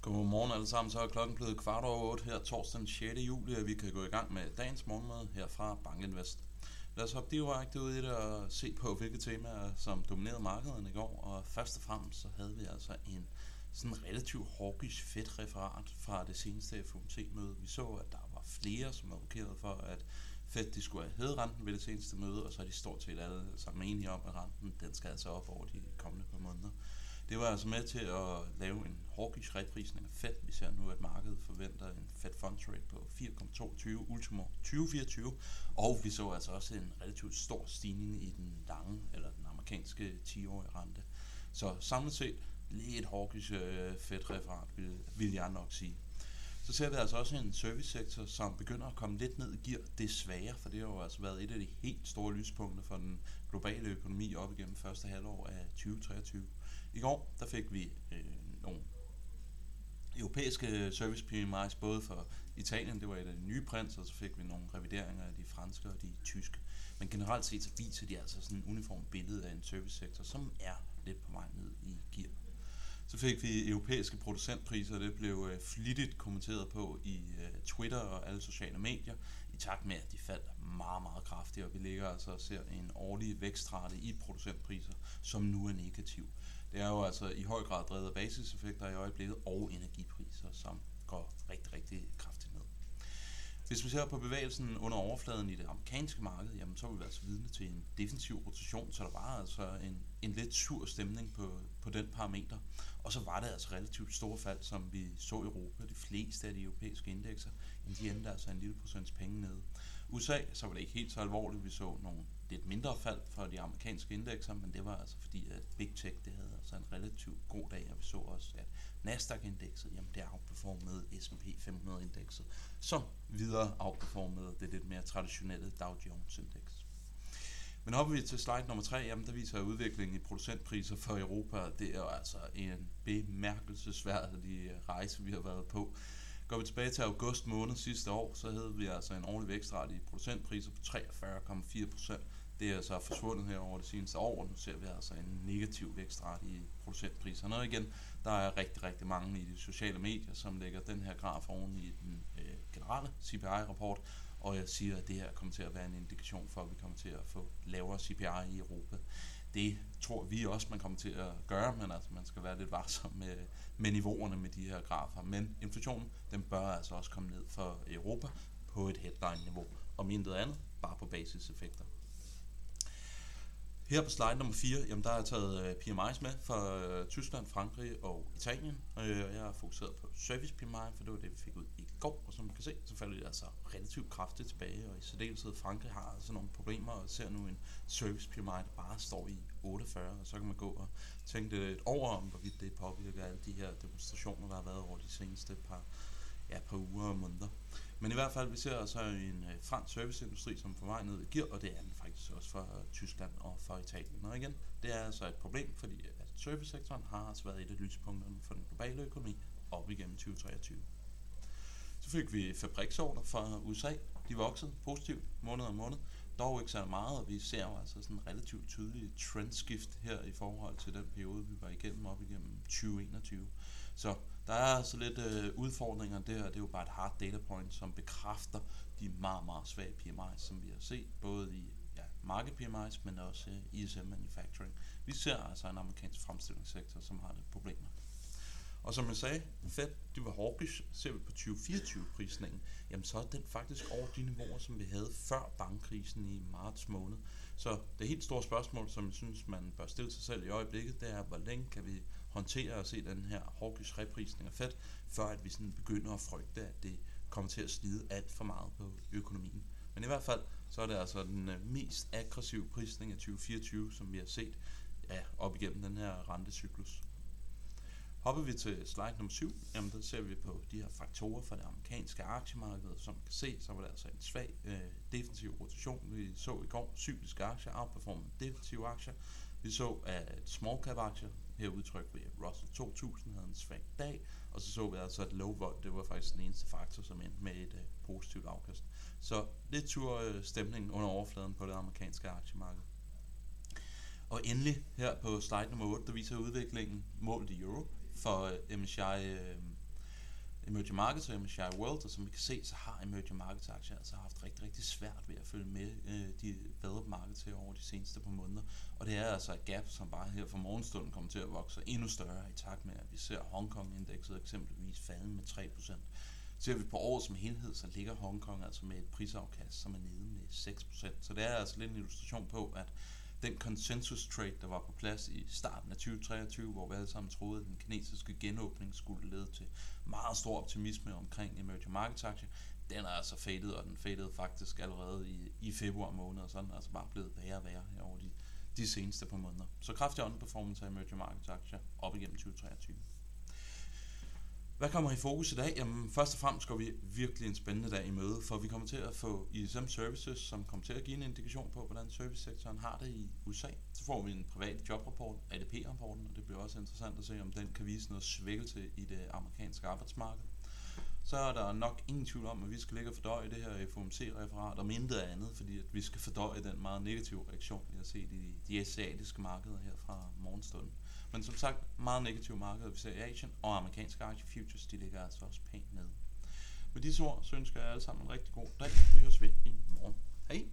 Godmorgen alle sammen, så er klokken blevet kvart over 8 her torsdag den 6. juli, og vi kan gå i gang med dagens morgenmøde her fra Bankinvest. Lad os hoppe direkte ud i det og se på, hvilke temaer, som dominerede markedet i går. Og først og fremmest så havde vi altså en sådan relativt hawkish fedt referat fra det seneste FOMC-møde. Vi så, at der var flere, som advokerede for, at Fed de skulle have hævet renten ved det seneste møde, og så er de stort set alle sammen enige om, at renten den skal altså op over de kommende par måneder. Det var altså med til at lave en hawkish reprisning af Fed. Vi ser nu, at markedet forventer en Fed Funds Rate på 4,22 ultimo 2024, og vi så altså også en relativt stor stigning i den lange, eller den amerikanske 10-årige rente. Så samlet set, lidt hawkish øh, Fed-referat, vil, vil jeg nok sige. Så ser vi altså også en servicesektor, som begynder at komme lidt ned i gear, desværre, for det har jo altså været et af de helt store lyspunkter for den globale økonomi op igennem første halvår af 2023. I går der fik vi øh, nogle europæiske service PMIs, både for Italien, det var et af de nye prins, og så fik vi nogle revideringer af de franske og de tyske. Men generelt set så viser de altså sådan en uniform billede af en servicesektor, som er lidt på vej ned i gear. Så fik vi europæiske producentpriser, det blev øh, flittigt kommenteret på i øh, Twitter og alle sociale medier, i takt med at de faldt meget, meget kraftigt, og vi ligger altså og ser en årlig vækstrate i producentpriser, som nu er negativ. Det er jo altså i høj grad drevet af basiseffekter i øjeblikket og energipriser, som går rigtig, rigtig kraftigt. Hvis vi ser på bevægelsen under overfladen i det amerikanske marked, jamen, så vil vi altså vidne til en defensiv rotation, så der var altså en, en lidt sur stemning på, på den parameter. Og så var det altså relativt store fald, som vi så i Europa. De fleste af de europæiske indekser, jamen, de endte altså en lille procents penge nede. USA, så var det ikke helt så alvorligt. Vi så nogle lidt mindre fald for de amerikanske indekser, men det var altså fordi, at Big Tech det havde altså en relativt god dag, og vi så også, at Nasdaq-indekset, jamen det outperformede S&P 500-indekset, som videre outperformede det lidt mere traditionelle Dow Jones-indeks. Men hopper vi til slide nummer 3, jamen der viser udviklingen i producentpriser for Europa. Det er jo altså en bemærkelsesværdig øh, rejse, vi har været på. Går vi tilbage til august måned sidste år, så havde vi altså en årlig vækstrate i producentpriser på 43,4%. Det er altså forsvundet her over det seneste år, og nu ser vi altså en negativ vækstrate i producentpriserne. Og igen, der er rigtig, rigtig mange i de sociale medier, som lægger den her graf oven i den øh, generelle CPI-rapport, og jeg siger, at det her kommer til at være en indikation for, at vi kommer til at få lavere CPI i Europa. Det tror vi også, man kommer til at gøre, men altså, man skal være lidt varsom med, med niveauerne med de her grafer. Men inflationen, den bør altså også komme ned for Europa på et headline-niveau, og intet andet, bare på basiseffekter. Her på slide nummer 4, jamen der er jeg taget øh, PMI's med for øh, Tyskland, Frankrig og Italien. Øh, og jeg har fokuseret på service PMI, for det var det, vi fik ud i går. Og som man kan se, så falder det altså relativt kraftigt tilbage. Og i særdeleshed Frankrig har altså nogle problemer og ser nu en service PMI, der bare står i 48. Og så kan man gå og tænke lidt over, om hvorvidt det påvirker alle de her demonstrationer, der har været over de seneste par, ja, par uger og måneder. Men i hvert fald, vi ser altså en øh, fransk serviceindustri, som er på vej ned i gear, og det er den faktisk også for øh, Tyskland og for Italien. Og igen, det er altså et problem, fordi at servicesektoren har altså været et af lyspunkterne for den globale økonomi op igennem 2023. Så fik vi fabriksorder fra USA. De voksede positivt måned om måned. Dog ikke så meget, og vi ser jo altså sådan en relativt tydelig trendskift her i forhold til den periode, vi var igennem op igennem 2021. Så der er så lidt øh, udfordringer der, og det er jo bare et hard data point, som bekræfter de meget, meget svage PMI's, som vi har set, både i ja, market PMI's, men også øh, ISM Manufacturing. Vi ser altså en amerikansk fremstillingssektor, som har lidt problemer. Og som jeg sagde, Fed, det var hawkish, ser vi på 2024-prisningen, jamen så er den faktisk over de niveauer, som vi havde før bankkrisen i marts måned. Så det helt store spørgsmål, som jeg synes, man bør stille sig selv i øjeblikket, det er, hvor længe kan vi håndtere at se den her hawkish reprisning af Fed, før at vi sådan begynder at frygte, at det kommer til at slide alt for meget på økonomien. Men i hvert fald, så er det altså den øh, mest aggressive prisning af 2024, som vi har set ja, op igennem den her rentecyklus. Hopper vi til slide nummer 7, jamen der ser vi på de her faktorer for det amerikanske aktiemarked. Som man kan se, så var det altså en svag øh, defensiv rotation. Vi så i går cykliske aktier outperforme defensive aktier. Vi så, at small cap aktier, her udtrykt ved Russell 2000, havde en svag dag. Og så så vi altså, at low volt, det var faktisk den eneste faktor, som endte med et øh, positivt afkast. Så lidt tur øh, stemning under overfladen på det amerikanske aktiemarked. Og endelig her på slide nummer 8, der viser udviklingen målt i euro for øh, MSCI øh, emerging markets og MSCI World, og som vi kan se, så har emerging markets aktier altså haft rigtig, rigtig svært ved at følge med øh, de developed markets her over de seneste par måneder. Og det er altså et gap, som bare her fra morgenstunden kommer til at vokse endnu større i takt med, at vi ser Hongkong-indekset eksempelvis falde med 3%. Ser vi på året som helhed, så ligger Hongkong altså med et prisafkast, som er nede med 6%. Så det er altså lidt en illustration på, at den consensus trade, der var på plads i starten af 2023, hvor vi alle sammen troede, at den kinesiske genåbning skulle lede til meget stor optimisme omkring emerging markets aktier, den er altså fadet, og den fadede faktisk allerede i, i februar måned, og sådan er altså bare blevet værre og værre her over de, de seneste par måneder. Så kraftig underperformance af emerging markets aktier op igennem 2023. Hvad kommer i fokus i dag? Jamen, først og fremmest går vi virkelig en spændende dag i møde, for vi kommer til at få ISM Services, som kommer til at give en indikation på, hvordan servicesektoren har det i USA. Så får vi en privat jobrapport, ADP-rapporten, og det bliver også interessant at se, om den kan vise noget svækkelse i det amerikanske arbejdsmarked. Så er der nok ingen tvivl om, at vi skal ligge og fordøje det her FOMC-referat, om intet andet, fordi at vi skal fordøje den meget negative reaktion, vi har set i de asiatiske markeder her fra morgenstunden. Men som sagt, meget negative markeder, vi ser i Asien, og amerikanske aktiefutures, de ligger altså også pænt nede. Med disse ord, så ønsker jeg alle sammen en rigtig god dag. Vi høres ved i morgen. Hej!